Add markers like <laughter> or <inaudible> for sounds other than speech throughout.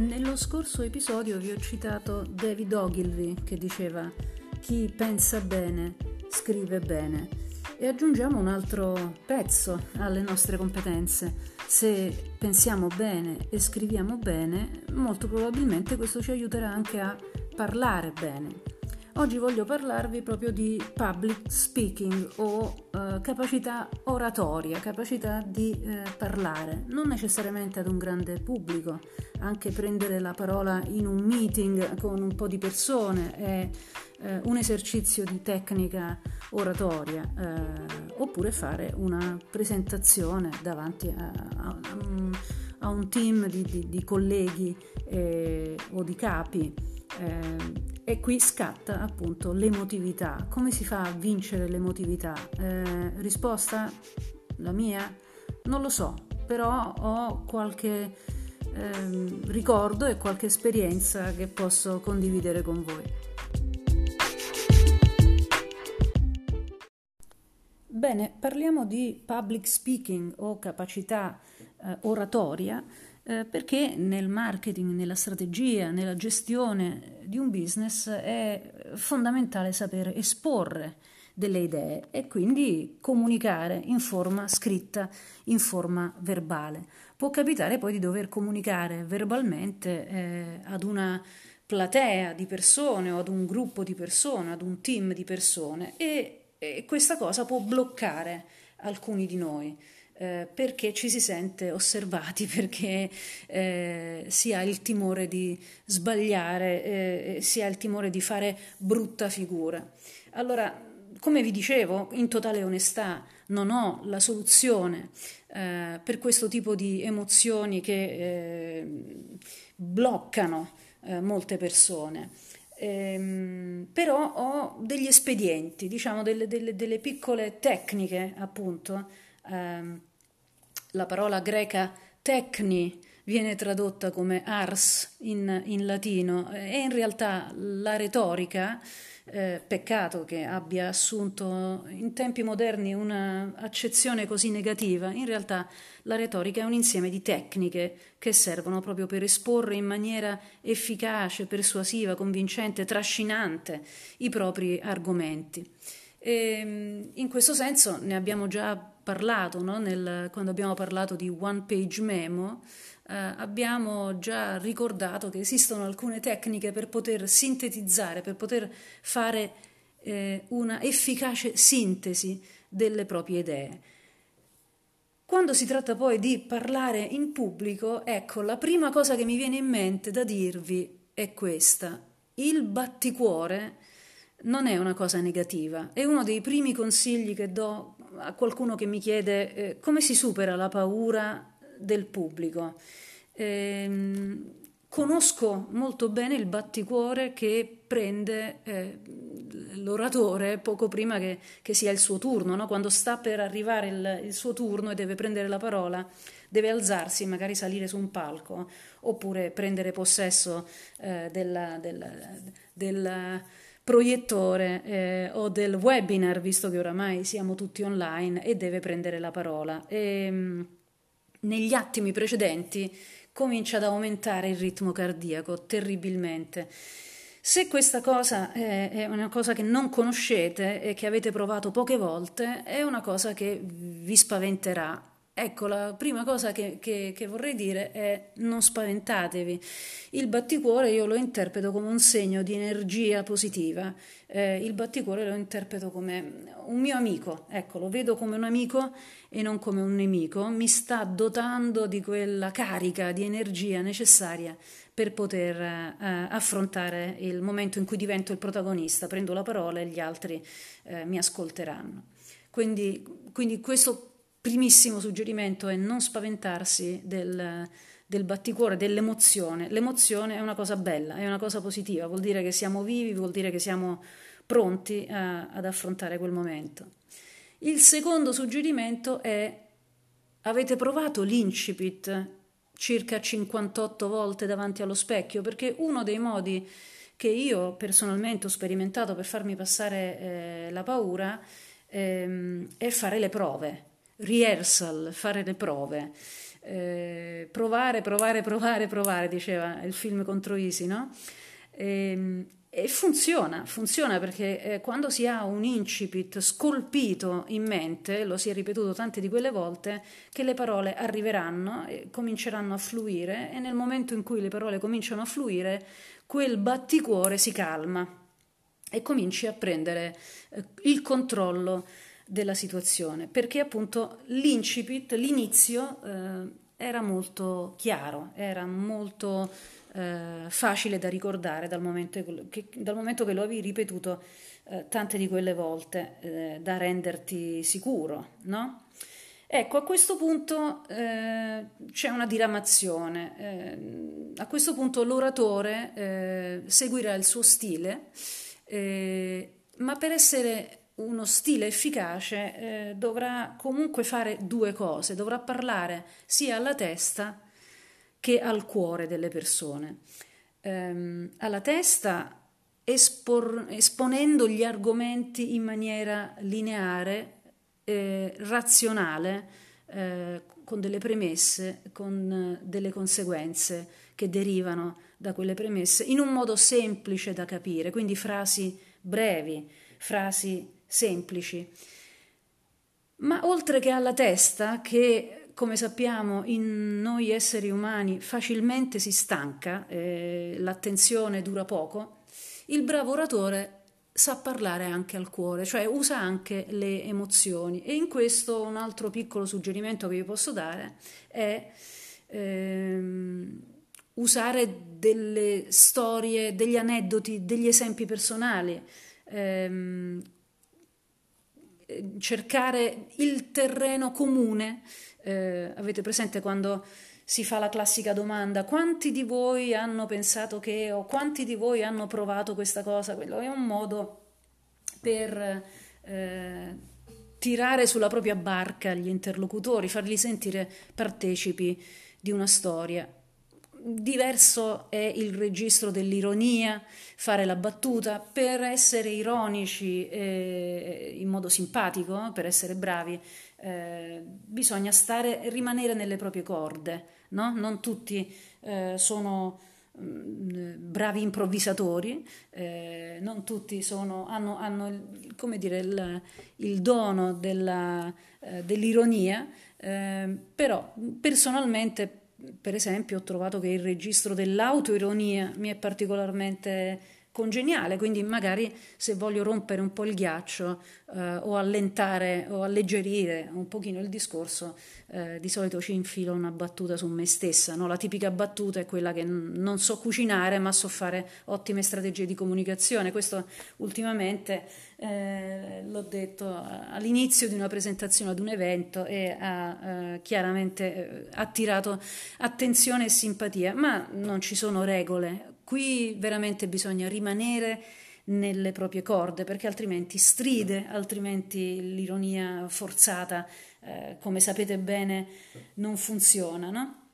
Nello scorso episodio vi ho citato David Ogilvy che diceva chi pensa bene scrive bene e aggiungiamo un altro pezzo alle nostre competenze. Se pensiamo bene e scriviamo bene, molto probabilmente questo ci aiuterà anche a parlare bene. Oggi voglio parlarvi proprio di public speaking o eh, capacità oratoria, capacità di eh, parlare, non necessariamente ad un grande pubblico, anche prendere la parola in un meeting con un po' di persone è eh, un esercizio di tecnica oratoria, eh, oppure fare una presentazione davanti a, a, a un team di, di, di colleghi eh, o di capi eh, e qui scatta appunto l'emotività. Come si fa a vincere l'emotività? Eh, risposta? La mia? Non lo so, però ho qualche eh, ricordo e qualche esperienza che posso condividere con voi. Bene, parliamo di public speaking o capacità eh, oratoria eh, perché nel marketing, nella strategia, nella gestione di un business è fondamentale sapere esporre delle idee e quindi comunicare in forma scritta, in forma verbale. Può capitare poi di dover comunicare verbalmente eh, ad una platea di persone o ad un gruppo di persone, ad un team di persone e, e questa cosa può bloccare alcuni di noi eh, perché ci si sente osservati, <laughs> perché eh, si ha il timore di sbagliare, eh, si ha il timore di fare brutta figura. Allora, come vi dicevo, in totale onestà, non ho la soluzione eh, per questo tipo di emozioni che eh, bloccano molte persone. Ehm, però ho degli espedienti, diciamo delle, delle, delle piccole tecniche, appunto, ehm, la parola greca techni viene tradotta come ars in, in latino e in realtà la retorica, eh, peccato che abbia assunto in tempi moderni un'accezione così negativa, in realtà la retorica è un insieme di tecniche che servono proprio per esporre in maniera efficace, persuasiva, convincente, trascinante i propri argomenti. E, in questo senso ne abbiamo già parlato, no? Nel, quando abbiamo parlato di one page memo, eh, abbiamo già ricordato che esistono alcune tecniche per poter sintetizzare, per poter fare eh, una efficace sintesi delle proprie idee. Quando si tratta poi di parlare in pubblico, ecco, la prima cosa che mi viene in mente da dirvi è questa. Il batticuore non è una cosa negativa, è uno dei primi consigli che do a qualcuno che mi chiede eh, come si supera la paura del pubblico. Eh, conosco molto bene il batticuore che prende eh, l'oratore poco prima che, che, sia il suo turno, no? quando sta per arrivare il, il, suo turno e deve prendere la parola, deve alzarsi, magari salire su un palco oppure prendere possesso eh, della, della, della proiettore eh, o del webinar, visto che oramai siamo tutti online, e deve prendere la parola. E, mh, mm, negli attimi precedenti comincia ad aumentare il ritmo cardiaco terribilmente. Se questa cosa è una cosa che non conoscete e che avete provato poche volte, è una cosa che vi spaventerà Ecco, la prima cosa che, che, che, vorrei dire è non spaventatevi. Il batticuore io lo interpreto come un segno di energia positiva, eh, il batticuore lo interpreto come un mio amico, ecco, lo vedo come un amico e non come un nemico, mi sta dotando di quella carica di energia necessaria per poter eh, affrontare il momento in cui divento il protagonista, prendo la parola e gli altri eh, mi ascolteranno. Quindi, quindi questo primissimo suggerimento è non spaventarsi del, del batticuore, dell'emozione. L'emozione è una cosa bella, è una cosa positiva, vuol dire che siamo vivi, vuol dire che siamo pronti a, ad affrontare quel momento. Il secondo suggerimento è avete provato l'incipit circa 58 volte davanti allo specchio, perché uno dei modi che io personalmente ho sperimentato per farmi passare eh, la paura ehm, è fare le prove rehearsal, fare le prove. eh, provare, provare, provare, provare, diceva il film contro Isi, no? E, ehm, e funziona, funziona perché eh, quando si ha un incipit scolpito in mente, lo si è ripetuto tante di quelle volte, che le parole arriveranno, cominceranno a fluire e nel momento in cui le parole cominciano a fluire, quel batticuore si calma e cominci a prendere eh, il controllo della situazione, perché appunto l'incipit, l'inizio eh, era molto chiaro, era molto eh, facile da ricordare dal momento che, dal momento che lo avevi ripetuto eh, tante di quelle volte eh, da renderti sicuro, no? Ecco, a questo punto eh, c'è una diramazione. Eh, a questo punto l'oratore eh, seguirà il suo stile, ma per essere uno stile efficace dovrà comunque fare due cose, dovrà parlare sia alla testa che al cuore delle persone. Ehm, alla testa espor- esponendo gli argomenti in maniera lineare, eh, razionale, eh, con delle premesse, con eh, delle conseguenze che derivano da quelle premesse, in un modo semplice da capire, quindi frasi brevi, frasi semplici. Ma oltre che alla testa, che come sappiamo, in noi esseri umani facilmente si stanca, eh, l'attenzione dura poco, il bravo oratore sa parlare anche al cuore, cioè usa anche le emozioni. E in questo un altro piccolo suggerimento che vi posso dare è ehm, usare delle storie, degli aneddoti, degli esempi personali. Ehm, cercare il terreno comune eh, avete presente quando si fa la classica domanda quanti di voi hanno pensato che o quanti di voi hanno provato questa cosa? Quello è un modo per eh, tirare sulla propria barca gli interlocutori, farli sentire partecipi di una storia. Diverso è il registro dell'ironia, fare la battuta per essere ironici eh, in modo simpatico, per essere bravi eh, bisogna stare, rimanere nelle proprie corde, no? non tutti eh, sono mm, bravi improvvisatori, eh, non tutti sono, hanno, hanno dire, il, il, dono della, eh, dell'ironia, eh, però personalmente per esempio ho trovato che il registro dell'autoironia mi è particolarmente congeniale, quindi magari se voglio rompere un po' il ghiaccio eh, o allentare o alleggerire un pochino il discorso, eh, di solito ci infilo una battuta su me stessa, no? la tipica battuta è quella che non so cucinare ma so fare ottime strategie di comunicazione, questo ultimamente eh, l'ho detto all'inizio di una presentazione ad un evento e ha eh, chiaramente eh, attirato attenzione e simpatia, ma non ci sono regole, Qui veramente bisogna rimanere nelle proprie corde perché altrimenti stride, altrimenti l'ironia forzata, eh, come sapete bene, non funziona. No?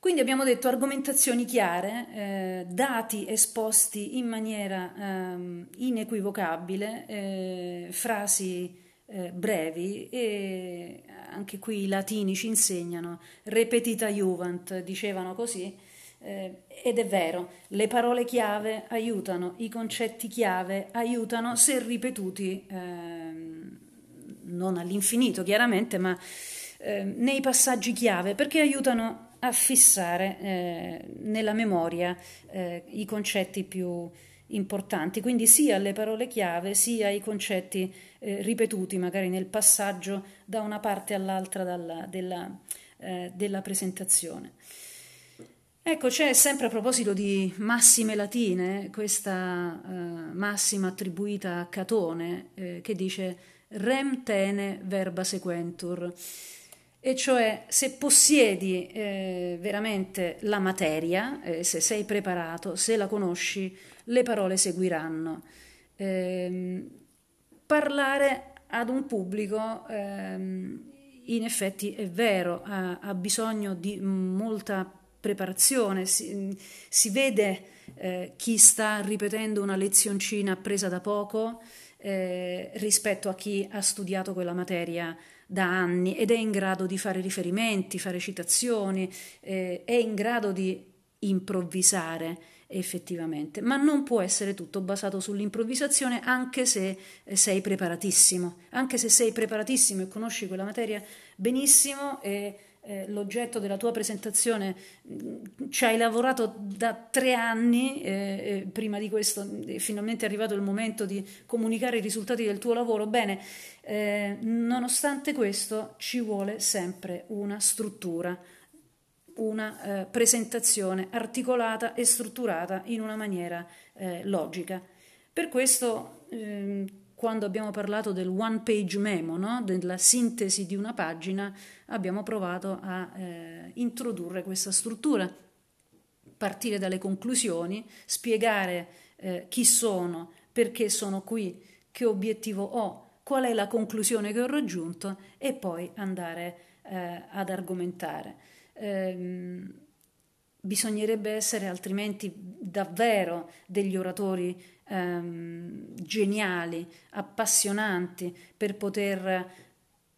Quindi abbiamo detto argomentazioni chiare, eh, dati esposti in maniera eh, inequivocabile, eh, frasi eh, brevi e anche qui i latini ci insegnano repetita juvent, dicevano così, eh, ed è vero, le parole chiave aiutano, i concetti chiave aiutano se ripetuti, eh, non all'infinito chiaramente, ma eh, nei passaggi chiave, perché aiutano a fissare eh, nella memoria eh, i concetti più importanti, quindi sia le parole chiave sia i concetti eh, ripetuti magari nel passaggio da una parte all'altra dalla, della, della presentazione. Ecco, c'è sempre a proposito di massime latine questa eh, massima attribuita a Catone eh, che dice rem tene verba sequentur, e cioè se possiedi eh, veramente la materia, eh, se sei preparato, se la conosci, le parole seguiranno. Ehm, parlare ad un pubblico ehm, in effetti è vero, ha, ha bisogno di molta preparazione, si, si vede eh, chi sta ripetendo una lezioncina appresa da poco eh, rispetto a chi ha studiato quella materia da anni ed è in grado di fare riferimenti, fare citazioni, eh, è in grado di improvvisare effettivamente, ma non può essere tutto basato sull'improvvisazione anche se eh, sei preparatissimo, anche se sei preparatissimo e conosci quella materia benissimo e eh, l'oggetto della tua presentazione mm, ci hai lavorato da tre anni, eh, prima di questo è finalmente arrivato il momento di comunicare i risultati del tuo lavoro, bene, eh, nonostante questo ci vuole sempre una struttura una eh, presentazione articolata e strutturata in una maniera eh, logica. Per questo, ehm, quando abbiamo parlato del one page memo, no? della sintesi di una pagina, abbiamo provato a eh, introdurre questa struttura, partire dalle conclusioni, spiegare eh, chi sono, perché sono qui, che obiettivo ho, qual è la conclusione che ho raggiunto e poi andare eh, ad argomentare ehm, bisognerebbe essere altrimenti davvero degli oratori ehm, geniali, appassionanti per poter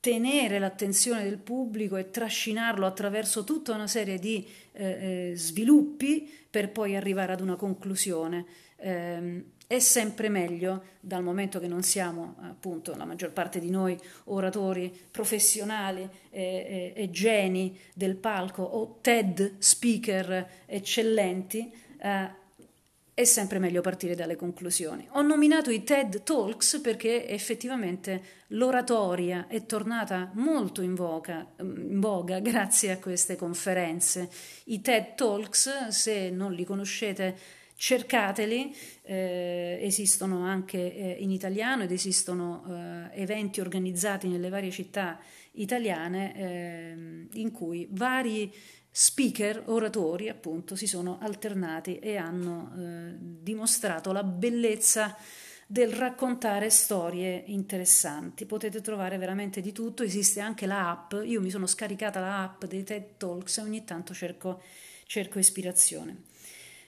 tenere l'attenzione del pubblico e trascinarlo attraverso tutta una serie di eh, eh sviluppi per poi arrivare ad una conclusione. Eh, è sempre meglio, dal momento che non siamo appunto la maggior parte di noi oratori professionali e, e, e geni del palco o TED speaker eccellenti, eh, è sempre meglio partire dalle conclusioni. Ho nominato i TED Talks perché effettivamente l'oratoria è tornata molto in voga, in voga, grazie a queste conferenze. I TED Talks, se non li conoscete, cercateli, eh, esistono anche eh, in italiano ed esistono eh, eventi organizzati nelle varie città italiane ehm, in cui vari speaker, oratori appunto, si sono alternati e hanno eh, dimostrato la bellezza del raccontare storie interessanti. Potete trovare veramente di tutto, esiste anche la app, io mi sono scaricata la app dei TED Talks e ogni tanto cerco, cerco ispirazione.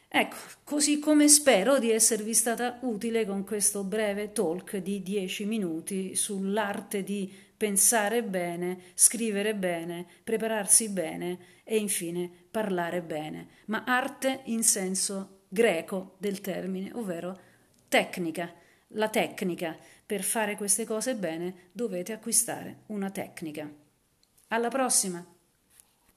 Ecco, così come spero di esservi stata utile con questo breve talk di 10 minuti sull'arte di pensare bene, scrivere bene, prepararsi bene e infine parlare bene, ma arte in senso greco del termine, ovvero tecnica. La tecnica. Per fare queste cose bene dovete acquistare una tecnica. Alla prossima!